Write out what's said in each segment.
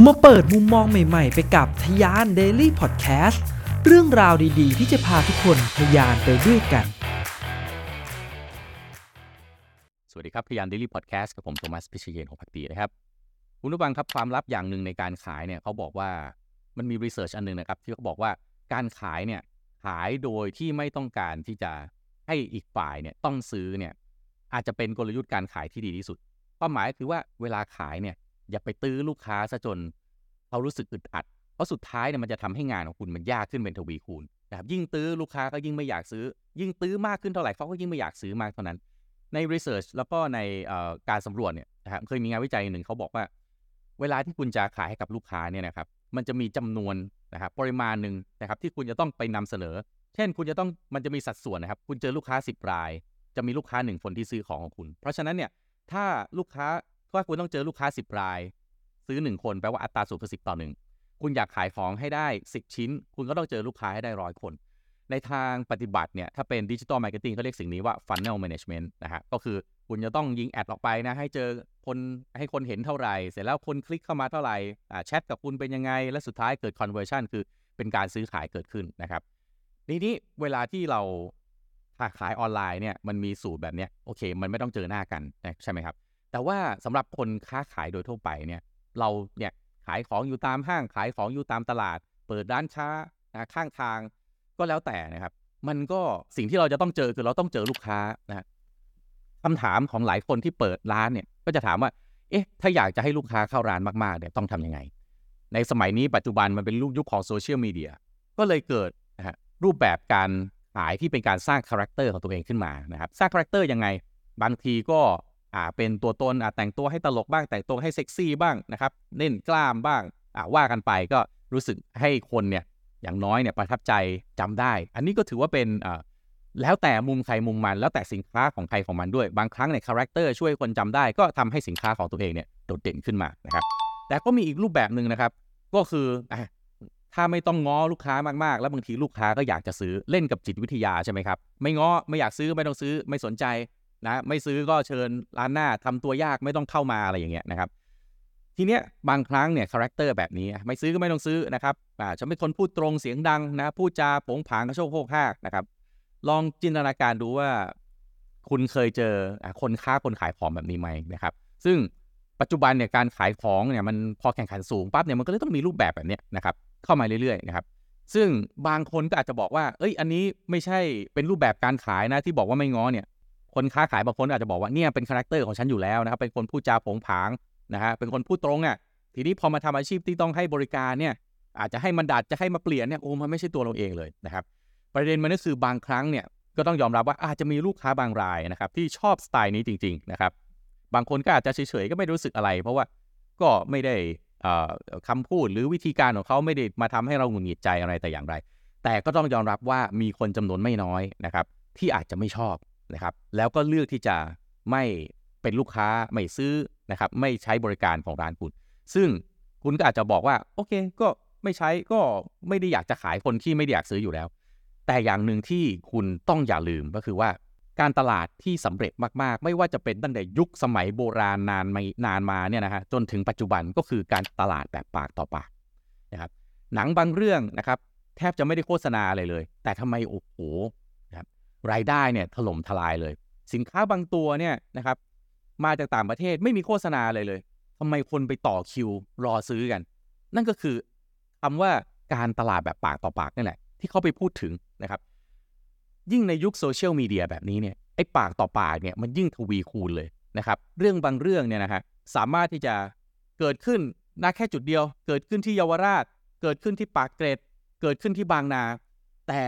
มาเปิดมุมมองใหม่ๆ ไปกับทยาน Daily Podcast เรื่องราวดีๆ ที่จะพาทุกคนทยานไปด้วยกัน สวัสดีครับพยาน Daily Podcast กับผมโทมัสพิเชยนของพักดีนะครับ คุณผู้ฟังครับความลับอย่างหนึ่งในการขายเนี่ยเขาบอกว่ามันมีรีเสิร์ชอันหนึงนะครับ ที่เขาบอกว่าการขายเนี่ยขายโดยที่ไม่ต้องการที่จะให้อีกฝ่ายเนี่ยต้องซื้อเนี่ยอาจจะเป็นกลยุทธ์การขายที่ดีที่สุดความหมายคือว่าเวลาขายเนี่ย อย่าไปตื้อลูกค้าซะจนเขารู้สึกอึดอัด เพราะสุดท้ายเนี่ยมันจะทำให้งานของคุณมันยากขึ้นเป็นทวีคูณนะครับยิ่งตื้อลูกค้าก็ยิ่งไม่อยากซื้อ ยิ่งตื้อมากขึ้นเท่าไหร่เขาก็ยิ่งไม่อยากซื้อมากเท่านั้น ใน research แล้วก็ในการสำรวจเนี่ยนะครับเคยมีงานวิจัยหนึ่งเขาบอกว่า เวลาที่คุณจะขายให้กับลูกค้าเนี่ยนะครับมันจะมีจำนวนนะครับปริมาณหนึ่งนะครับที่คุณจะต้องไปนำเสนอ เช่น คุณจะต้องมันจะมีสัดส่วนนะครับ คุณเจอลูกค้า 10 ราย จะมีลูกค้า 1 คนที่ซื้อของของคุณ เพราะฉะนั้นเนี่ยถ้าลูกค้า ถ้าคุณต้องเจอลูกค้า 10 ราย ซื้อ 1 คนแปลว่าอัตราส่วนคือ10ต่อ1คุณอยากขายของให้ได้ 10 ชิ้น คุณก็ต้องเจอลูกค้าให้ได้ร้อยคน ในทางปฏิบัติเนี่ยถ้าเป็นดิจิ t a ลมาร์เก็ตติ้งเขาเรียกสิ่งนี้ว่า funnel management นะฮะก็คือคุณจะต้องยิง ad ออกไปนะให้เจอคนให้คนเห็นเท่าไหร่ เสร็จแล้วคนคลิกเข้ามาเท่าไหร่แชทกับคุณเป็นยังไง และสุดท้ายเกิด conversion คือเป็นการซื้อขายเกิดขึ้นนะครับทีนี้เวลาที่เราขายออนไลน์เนี่ยมันมีสูตรแบบเนี้ยโอเค มันไม่ต้องเจอหน้ากันใช่ไหมครับ แต่ว่าสำหรับคนค้าขายโดยทั่วไปเนี่ย เราเนี่ยขายของอยู่ตามห้างขายของอยู่ตามตลาด เปิดร้านค้านะข้างทางก็แล้วแต่นะครับ มันก็สิ่งที่เราจะต้องเจอคือเราต้องเจอลูกค้านะคำถามของหลายคนที่เปิดร้านเนี่ยก็จะถามว่า เอ๊ะ ถ้าอยากจะให้ลูกค้าเข้าร้านมากๆเนี่ยต้องทำยังไง ในสมัยนี้ปัจจุบันมันเป็นยุคยุคของโซเชียลมีเดียก็เลยเกิดนะฮะรูปแบบการขายที่เป็นการสร้างคาแรคเตอร์ของตัวเองขึ้นมานะครับ สร้างคาแรคเตอร์ยังไง บางทีก็ อ่าเป็นตัวตนอ่าแต่งตัวให้ตลกบ้างแต่งตัวให้เซ็กซี่บ้างนะครับเล่นกล้ามบ้างอ่าว่ากันไปก็รู้สึกให้คนเนี่ยอย่างน้อยเนี่ยประทับใจจำได้ อันนี้ก็ถือว่าเป็นอ่าแล้วแต่มุมใครมุมมัน แล้วแต่สินค้าของใครของมันด้วย บางครั้งเนี่ยคาแรคเตอร์ช่วยคนจำได้ก็ทำให้สินค้าของตัวเองเนี่ยโดดเด่นขึ้นมานะครับ แต่ก็มีอีกรูปแบบหนึ่งนะครับ ก็คืออถ้าไม่ต้องง้อลูกค้ามากๆ แล้วบางทีลูกค้าก็อยากจะซื้อเล่นกับจิตวิทยาใช่ไหมครับ ไม่ง้อไม่อยากซื้อไม่ต้องซื้อไม่สนใจ นะไม่ซื้อก็เชิญร้านหน้าทำตัวยากไม่ต้องเข้ามาอะไรอย่างเงี้ยนะครับ ทีเนี้ยบางครั้งเนี่ยคาแรคเตอร์แบบนี้ไม่ซื้อก็ไม่ต้องซื้อนะครับอ่าฉันเป็นคนพูดตรงเสียงดังนะพูดจาโผงผางกระโชกโคกหากนะครับ ลองจินตนาการดูว่า คุณเคยเจอคนค้าคนขายของแบบนี้ไหมนะครับ ซึ่งปัจจุบันเนี่ยการขายของเนี่ยมันพอแข่งขันสูงปั๊บเนี่ยมันก็เลยต้องมีรูปแบบแบบนี้นะครับเข้ามาเรื่อยๆนะครับซึ่งบางคนก็อาจจะบอกว่า เอ้ย อันนี้ไม่ใช่เป็นรูปแบบการขายนะที่บอกว่าไม่ง้อเนี่ย คนค้าขายบางคนอาจจะบอกว่าเนี่ยเป็นคาแรคเตอร์ของฉันอยู่แล้วนะครับ เป็นคนพูดจาโผงผางนะฮะเป็นคนพูดตรงอะทีนี้พอมาทำอาชีพที่ต้องให้บริการเนี่ยอาจจะให้มันดัดจะให้มาเปลี่ยนเนี่ยโอ้มันไม่ใช่ตัวเราเองเลยนะครับ ประเด็นมันก็คือบางครั้งเนี่ยก็ต้องยอมรับว่าอาจจะมีลูกค้าบางรายนะครับที่ชอบสไตล์นี้จริง ๆ นะครับ บางคนก็อาจจะเฉยๆก็ไม่รู้สึกอะไร เพราะว่าก็ไม่ได้เอ่อคำพูดหรือวิธีการของเขาไม่ได้มาทำให้เราหงุดหงิดใจอะไรแต่อย่างไร แต่ก็ต้องยอมรับว่ามีคนจำนวนไม่น้อยนะครับที่อาจจะไม่ชอบ นะครับแล้วก็เลือกที่จะไม่เป็นลูกค้าไม่ซื้อนะครับไม่ใช้บริการของร้านคุณ ซึ่งคุณก็อาจจะบอกว่าโอเคก็ไม่ใช้ก็ไม่ได้อยากจะขายคนที่ไม่ได้อยากซื้ออยู่แล้ว แต่อย่างหนึ่งที่คุณต้องอย่าลืมก็คือว่าการตลาดที่สำเร็จมากๆ ไม่ว่าจะเป็นตั้งแต่ยุคสมัยโบราณนานมานานมาเนี่ยนะฮะจนถึงปัจจุบันก็คือการตลาดแบบปากต่อปากนะครับหนังบางเรื่องนะครับแทบจะไม่ได้โฆษณาอะไรเลย แต่ทำไมโอ้โห รายได้เนี่ยถล่มทลายเลย สินค้าบางตัวเนี่ยนะครับ มาจากต่างประเทศไม่มีโฆษณาเลยเลยทำไมคนไปต่อคิวรอซื้อกัน นั่นก็คือคำว่าการตลาดแบบปากต่อปากนี่แหละ ที่เขาไปพูดถึงนะครับ ยิ่งในยุคโซเชียลมีเดียแบบนี้เนี่ยไอ้ปากต่อปากเนี่ยมันยิ่งทวีคูณเลยนะครับ เรื่องบางเรื่องเนี่ยนะฮะสามารถที่จะเกิดขึ้นณแค่จุดเดียว เกิดขึ้นที่เยาวราช เกิดขึ้นที่ปากเกร็ด เกิดขึ้นที่บางนา แต่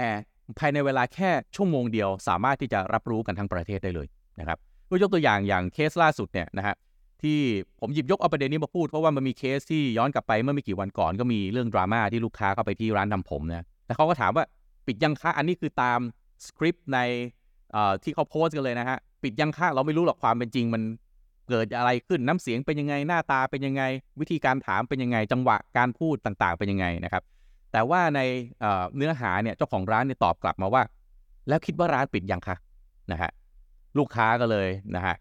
ภายในเวลาแค่ชั่วโมงเดียว สามารถที่จะรับรู้กันทั้งประเทศได้เลยนะครับก็ยกตัวอย่างอย่างเคสล่าสุดเนี่ยนะฮะที่ผมหยิบยกเอาประเด็นนี้มาพูดเพราะว่ามันมีเคสที่ย้อนกลับไปเมื่อไม่กี่วันก่อนก็มีเรื่องดราม่าที่ลูกค้าเข้าไปที่ร้านทำผมนะแล้วเขาก็ถามว่าปิดยังคะอันนี้คือตามสคริปต์ในที่เขาโพสต์กันเลยนะฮะปิดยังคะเราไม่รู้หรอกความเป็นจริงมันเกิดอะไรขึ้นน้ำเสียงเป็นยังไงหน้าตาเป็นยังไง วิธีการถามเป็นยังไง จังหวะการพูดต่างๆ เป็นยังไงนะครับ แต่ว่าในเอ่อเนื้อหาเนี่ยเจ้าของร้านเนี่ยตอบกลับมาว่า แล้วคิดว่าร้านปิดยังคะนะฮะลูกค้าก็เลยนะฮะ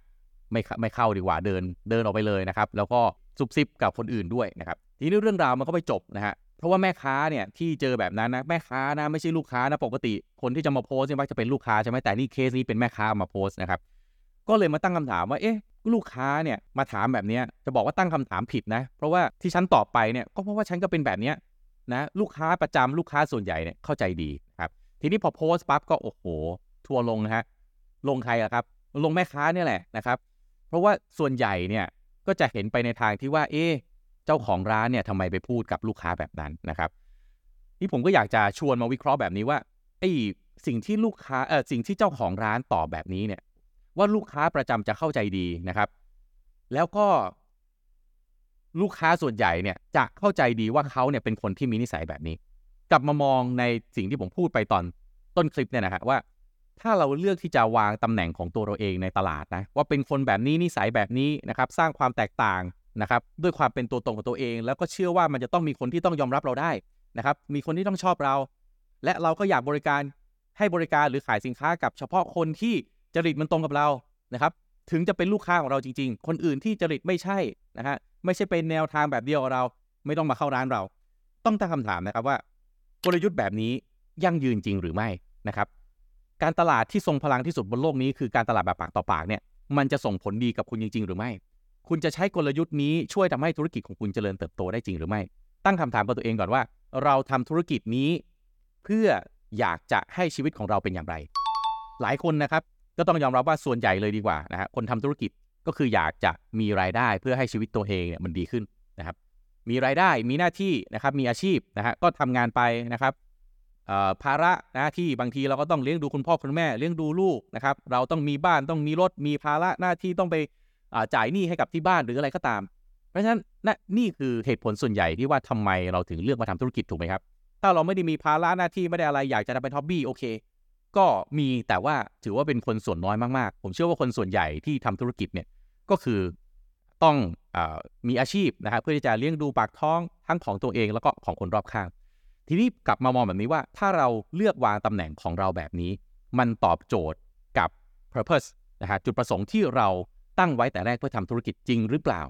ไม่ไม่เข้าดีกว่าเดินเดินออกไปเลยนะครับ แล้วก็ซุบซิบกับคนอื่นด้วยนะครับ ทีนี้เรื่องราวมันก็ไปจบนะฮะเพราะว่าแม่ค้าเนี่ยที่เจอแบบนั้นนะแม่ค้านะไม่ใช่ลูกค้านะปกติ คนที่จะมาโพสต์เนี่ยมักจะเป็นลูกค้าใช่ไหมแต่นี่เคสนี้เป็นแม่ค้ามาโพสต์นะครับ ก็เลยมาตั้งคำถามว่าเอ๊ะลูกค้าเนี่ยมาถามแบบนี้จะบอกว่าตั้งคำถามผิดนะ เพราะว่าที่ฉันตอบไปเนี่ยก็เพราะว่าฉันก็เป็นแบบนี้ นะลูกค้าประจำลูกค้าส่วนใหญ่เนี่ยเข้าใจดีครับ ทีนี้พอโพสต์ปั๊บก็โอ้โห ทัวร์ลงนะฮะลงใครอะครับ ลงแม่ค้าเนี่ยแหละนะครับ เพราะว่าส่วนใหญ่เนี่ยก็จะเห็นไปในทางที่ว่า เอ๊เจ้าของร้านเนี่ยทำไมไปพูดกับลูกค้าแบบนั้นนะครับ นี่ผมก็อยากจะชวนมาวิเคราะห์แบบนี้ว่าไอ้สิ่งที่ลูกค้าเออสิ่งที่เจ้าของร้านตอบแบบนี้เนี่ย ว่าลูกค้าประจำจะเข้าใจดีนะครับ แล้วก็ ลูกค้าส่วนใหญ่เนี่ยจะเข้าใจดีว่าเขาเนี่ยเป็นคนที่มีนิสัยแบบนี้ กลับมามองในสิ่งที่ผมพูดไปตอนต้นคลิปเนี่ยนะฮะว่า ถ้าเราเลือกที่จะวางตำแหน่งของตัวเราเองในตลาดนะว่าเป็นคนแบบนี้นิสัยแบบนี้นะครับสร้างความแตกต่างนะครับด้วยความเป็นตัวตนของตัวเอง แล้วก็เชื่อว่ามันจะต้องมีคนที่ต้องยอมรับเราได้นะครับมีคนที่ต้องชอบเรา และเราก็อยากบริการให้บริการหรือขายสินค้ากับเฉพาะคนที่จริตมันตรงกับเรานะครับถึงจะเป็นลูกค้าของเราจริง ๆ คนอื่นที่จริตไม่ใช่นะฮะ ไม่ใช่เป็นแนวทางแบบเดียวเรา ไม่ต้องมาเข้าร้านเรา ต้องตั้งคำถามนะครับว่ากลยุทธ์แบบนี้ยั่งยืนจริงหรือไม่นะครับ การตลาดที่ทรงพลังที่สุดบนโลกนี้คือการตลาดแบบปากต่อปากเนี่ยมันจะส่งผลดีกับคุณจริง ๆ หรือไม่ คุณจะใช้กลยุทธ์นี้ช่วยทำให้ธุรกิจของคุณเจริญเติบโตได้จริงหรือไม่ ตั้งคำถามกับตัวเองก่อนว่า เราทำธุรกิจนี้ เพื่ออยากจะให้ชีวิตของเราเป็นอย่างไร หลายคนนะครับก็ต้องยอมรับว่าส่วนใหญ่เลยดีกว่านะฮะคนทำธุรกิจ ก็คืออยากจะมีรายได้เพื่อให้ชีวิตตัวเองเนี่ยมันดีขึ้นนะครับ มีรายได้มีหน้าที่นะครับมีอาชีพนะฮะก็ทำงานไปนะครับภาระหน้าที่บางทีเราก็ต้องเลี้ยงดูคุณพ่อคุณแม่เลี้ยงดูลูกนะครับเราต้องมีบ้านต้องมีรถมีภาระหน้าที่ต้องไปจ่ายหนี้ให้กับที่บ้านหรืออะไรก็ตาม เพราะฉะนั้นนี่คือเหตุผลส่วนใหญ่ที่ว่าทำไมเราถึงเลือกมาทำธุรกิจถูกไหมครับ ถ้าเราไม่ได้มีภาระหน้าที่ไม่ได้อะไรอยากจะทำเป็นฮ็อบบี้โอเค ก็มีแต่ว่าถือว่าเป็นคนส่วนน้อยมากๆ ผมเชื่อว่าคนส่วนใหญ่ที่ทำธุรกิจเนี่ย ก็คือต้องอมีอาชีพนะครับเพื่อที่จะเลี้ยงดูปากท้องทั้งของตัวเองแล้วก็ของคนรอบข้าง ทีนี้กลับมามองแบบนี้ว่าถ้าเราเลือกวางตำแหน่งของเราแบบนี้ มันตอบโจทย์กับ purpose นะฮะจุดประสงค์ที่เราตั้งไว้แต่แรกเพื่อทำธุรกิจจริงหรือเปล่า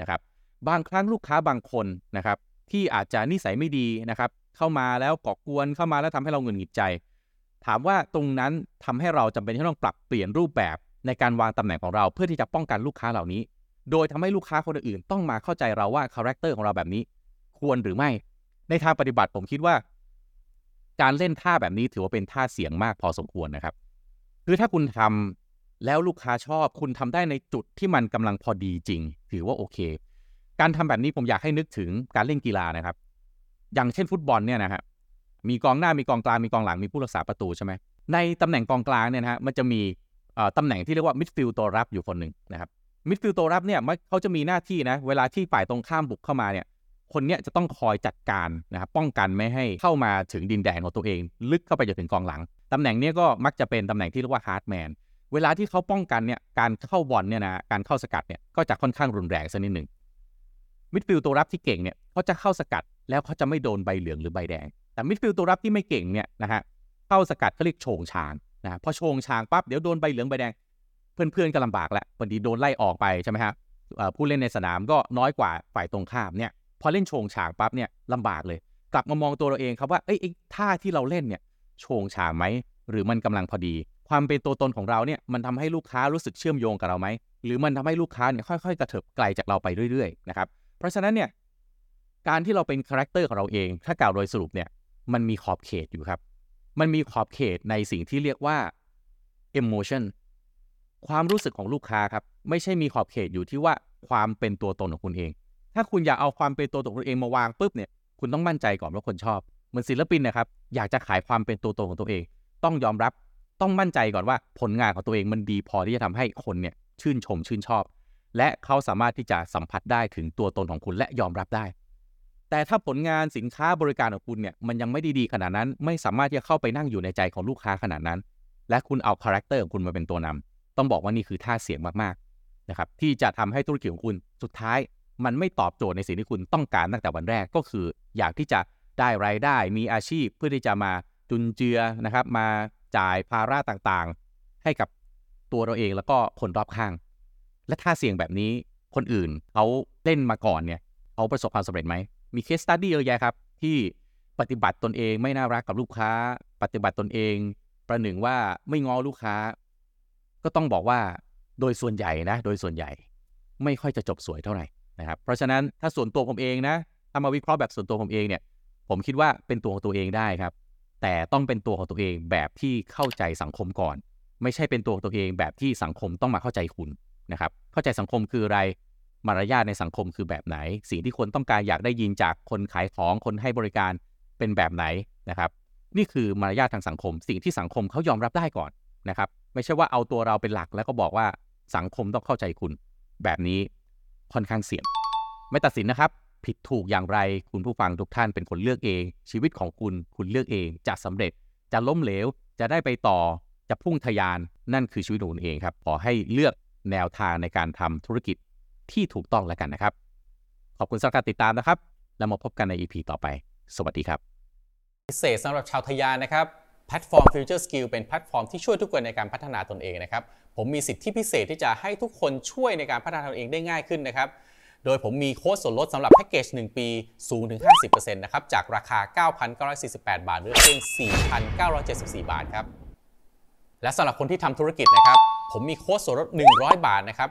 นะครับ บางครั้งลูกค้าบางคนนะครับ ที่อาจจะนิสัยไม่ดีนะครับ เข้ามาแล้วก่อกวนเข้ามาแล้วทำให้เราหงุดหงิดใจ ถามว่าตรงนั้นทำให้เราจำเป็นที่ต้องปรับเปลี่ยนรูปแบบ ในการวางตำแหน่งของเราเพื่อที่จะป้องกันลูกค้าเหล่านี้ โดยทำให้ลูกค้าคนอื่นต้องมาเข้าใจเราว่าคาแรคเตอร์ของเราแบบนี้ ควรหรือไม่ ในทางปฏิบัติผมคิดว่า การเล่นท่าแบบนี้ถือว่าเป็นท่าเสี่ยงมากพอสมควรนะครับ คือถ้าคุณทำแล้วลูกค้าชอบคุณทำได้ในจุดที่มันกำลังพอดีจริง ถือว่าโอเค การทำแบบนี้ผมอยากให้นึกถึงการเล่นกีฬานะครับ อย่างเช่นฟุตบอลเนี่ยนะครับมีกองหน้ามีกองกลางมีกองหลังมีผู้รักษาประตูใช่ไหมในตำแหน่งกองกลางเนี่ยนะฮะมันจะมี ตำแหน่งที่เรียกว่ามิดฟิลด์ตัวรับอยู่คนหนึ่งนะครับมิดฟิลด์ตัวรับเนี่ยเขาจะมีหน้าที่นะ เวลาที่ฝ่ายตรงข้ามบุกเข้ามาเนี่ย คนเนี้ยจะต้องคอยจัดการนะครับป้องกันไม่ให้เข้ามาถึงดินแดนของตัวเอง ลึกเข้าไปจนถึงกองหลังตำแหน่งนี้ก็มักจะเป็นตำแหน่งที่เรียกว่า hard man เวลาที่เขาป้องกันเนี่ยการเข้าบอลเนี่ยนะการเข้าสกัดเนี่ยก็จะค่อนข้างรุนแรงสักนิดหนึ่งมิดฟิลด์ตัวรับที่เก่งเนี่ยเขาจะเข้าสกัดแล้วเขาจะไม่โดนใบเหลืองหรือใบแดง แต่มิดฟิลด์ตัวรับที่ไม่เก่งเนี่ยนะฮะเข้าสกัดเขาเรียกโฉ่งฉ่าง นะพอโฉ่งฉ่างปั๊บเดี๋ยวโดนใบเหลืองใบแดง เพื่อนๆก็ลำบากแล้วบางทีโดนไล่ออกไปใช่ไหมฮะผู้เล่นในสนามก็น้อยกว่าฝ่ายตรงข้ามเนี่ยพอเล่นโฉ่งฉ่างปั๊บเนี่ยลำบากเลย กลับมามองตัวเราเองครับว่าเอ้ยท่าที่เราเล่นเนี่ยโฉ่งฉ่างไหมหรือมันกำลังพอดี ความเป็นตัวตนของเราเนี่ยมันทำให้ลูกค้ารู้สึกเชื่อมโยงกับเราไหมหรือมันทำให้ลูกค้าเนี่ยค่อยๆ กระเถิบไกลจากเราไปเรื่อยๆนะครับเพราะฉะนั้นเนี่ยการที่เราเป็นคาแรคเตอร์ของเราเอง ถ้ากล่าวโดยสรุปเนี่ยมันมีขอบเขตอยู่ครับ มันมีขอบเขตในสิ่งที่เรียกว่า emotion ความรู้สึกของลูกค้าครับ ไม่ใช่มีขอบเขตอยู่ที่ว่าความเป็นตัวตนของคุณเอง ถ้าคุณอยากเอาความเป็นตัวตนของคุณเองมาวางปุ๊บเนี่ย คุณต้องมั่นใจก่อนว่าคนชอบ เหมือนศิลปินนะครับ อยากจะขายความเป็นตัวตนของตัวเอง ต้องยอมรับ ต้องมั่นใจก่อนว่าผลงานของตัวเองมันดีพอที่จะทำให้คนเนี่ยชื่นชมชื่นชอบ และเขาสามารถที่จะสัมผัสได้ถึงตัวตนของคุณและยอมรับได้ แต่ถ้าผลงานสินค้าบริการของคุณเนี่ยมันยังไม่ดีดีขนาดนั้น ไม่สามารถที่จะเข้าไปนั่งอยู่ในใจของลูกค้าขนาดนั้น และคุณเอาคาแรคเตอร์ของคุณมาเป็นตัวนำต้องบอกว่านี่คือท่าเสี่ยงมากๆนะครับที่จะทำให้ธุรกิจของคุณสุดท้าย มันไม่ตอบโจทย์ในสิ่งที่คุณต้องการตั้งแต่วันแรกก็คือ อยากที่จะได้รายได้มีอาชีพเพื่อที่จะมาจุนเจือนะครับ มาจ่ายภาระต่างๆ ให้กับตัวเราเองแล้วก็คนรอบข้าง และท่าเสียงแบบนี้คนอื่นเขาเล่นมาก่อนเนี่ยเขาประสบความสำเร็จไหม มีเคสตัดดี้เยอะแยะครับ ที่ปฏิบัติตนเองไม่น่ารักกับลูกค้า ปฏิบัติตนเอง ประหนึ่งว่าไม่ง้อลูกค้า ก็ต้องบอกว่าโดยส่วนใหญ่นะ โดยส่วนใหญ่ไม่ค่อยจะจบสวยเท่าไหร่นะครับ เพราะฉะนั้นถ้าส่วนตัวผมเองนะถ้ามาวิเคราะห์แบบส่วนตัวผมเองเนี่ย ผมคิดว่าเป็นตัวของตัวเองได้ครับ แต่ต้องเป็นตัวของตัวเองแบบที่เข้าใจสังคมก่อน ไม่ใช่เป็นตัวของตัวเองแบบที่สังคมต้องมาเข้าใจคุณนะครับ เข้าใจสังคมคืออะไร มารยาทในสังคมคือแบบไหน สิ่งที่คนต้องการอยากได้ยินจากคนขายของคนให้บริการเป็นแบบไหนนะครับ นี่คือมารยาททางสังคม สิ่งที่สังคมเขายอมรับได้ก่อนนะครับ ไม่ใช่ว่าเอาตัวเราเป็นหลักแล้วก็บอกว่าสังคมต้องเข้าใจคุณ แบบนี้ค่อนข้างเสี่ยงไม่ตัดสินนะครับ ผิดถูกอย่างไรคุณผู้ฟังทุกท่านเป็นคนเลือกเอง ชีวิตของคุณคุณเลือกเองจะสำเร็จจะล้มเหลว จะได้ไปต่อจะพุ่งทะยานนั่นคือชีวิตของคุณเองครับขอให้เลือกแนวทางในการทำธุรกิจ ที่ถูกต้องแล้วกันนะครับ ขอบคุณสำหรับการติดตามนะครับ แล้วมาพบกันใน EP ต่อไป สวัสดีครับ พิเศษสำหรับชาวทะยานนะครับแพลตฟอร์ม Future Skill เป็นแพลตฟอร์มที่ช่วยทุกคนในการพัฒนาตนเองนะครับ ผมมีสิทธิพิเศษที่จะให้ทุกคนช่วยในการพัฒนาตนเองได้ง่ายขึ้นนะครับ โดยผมมีโค้ดส่วนลดสำหรับแพ็กเกจ 1 ปีสูงถึง 50%นะครับ จากราคา 9,948 บาทเหลือเพียง 4,974 บาทครับ และสำหรับคนที่ทำธุรกิจนะครับ ผมมีโค้ดส่วนลด 100 บาทนะครับ